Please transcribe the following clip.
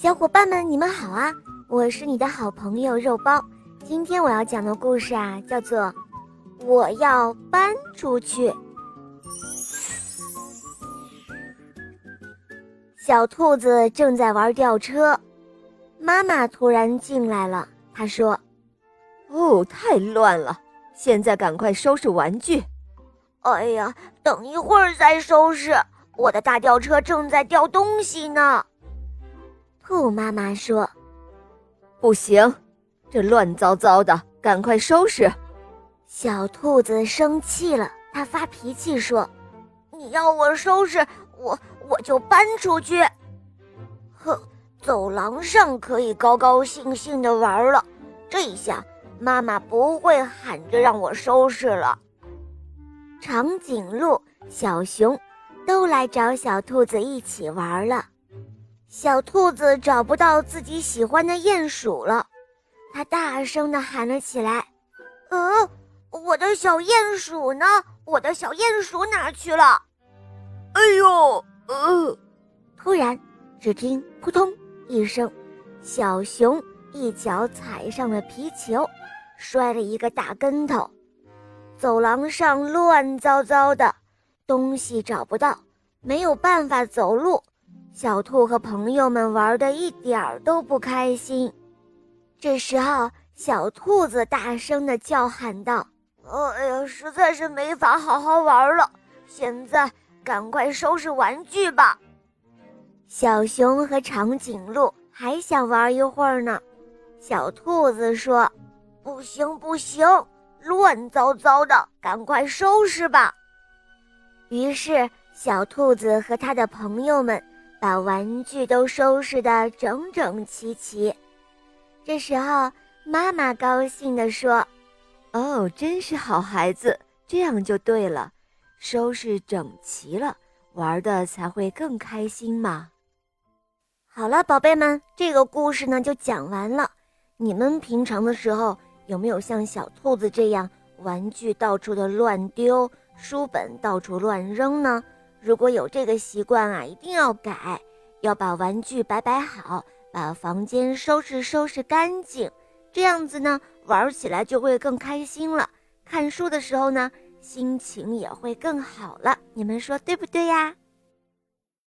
小伙伴们，你们好啊！我是你的好朋友肉包。今天我要讲的故事啊，叫做《我要搬出去》。小兔子正在玩吊车，妈妈突然进来了。她说：“哦，太乱了，现在赶快收拾玩具。”“哎呀，等一会儿再收拾，我的大吊车正在吊东西呢。”兔妈妈说：“不行，这乱糟糟的，赶快收拾。”小兔子生气了，它发脾气说：“你要我收拾，我我就搬出去。呵，走廊上可以高高兴兴的玩了。这下妈妈不会喊着让我收拾了。”长颈鹿、小熊都来找小兔子一起玩了。小兔子找不到自己喜欢的鼹鼠了，它大声地喊了起来：“呃，我的小鼹鼠呢？我的小鼹鼠哪去了？”哎呦，呃！突然，只听扑通一声，小熊一脚踩上了皮球，摔了一个大跟头。走廊上乱糟糟的，东西找不到，没有办法走路。小兔和朋友们玩的一点儿都不开心。这时候，小兔子大声的叫喊道：“哎呀，实在是没法好好玩了！现在赶快收拾玩具吧。”小熊和长颈鹿还想玩一会儿呢。小兔子说：“不行，不行，乱糟糟的，赶快收拾吧。”于是，小兔子和他的朋友们。把玩具都收拾得整整齐齐。这时候，妈妈高兴地说：“哦，真是好孩子，这样就对了，收拾整齐了，玩的才会更开心嘛。”好了，宝贝们，这个故事呢就讲完了。你们平常的时候有没有像小兔子这样，玩具到处的乱丢，书本到处乱扔呢？如果有这个习惯啊，一定要改，要把玩具摆摆好，把房间收拾收拾干净，这样子呢，玩起来就会更开心了。看书的时候呢，心情也会更好了。你们说对不对呀？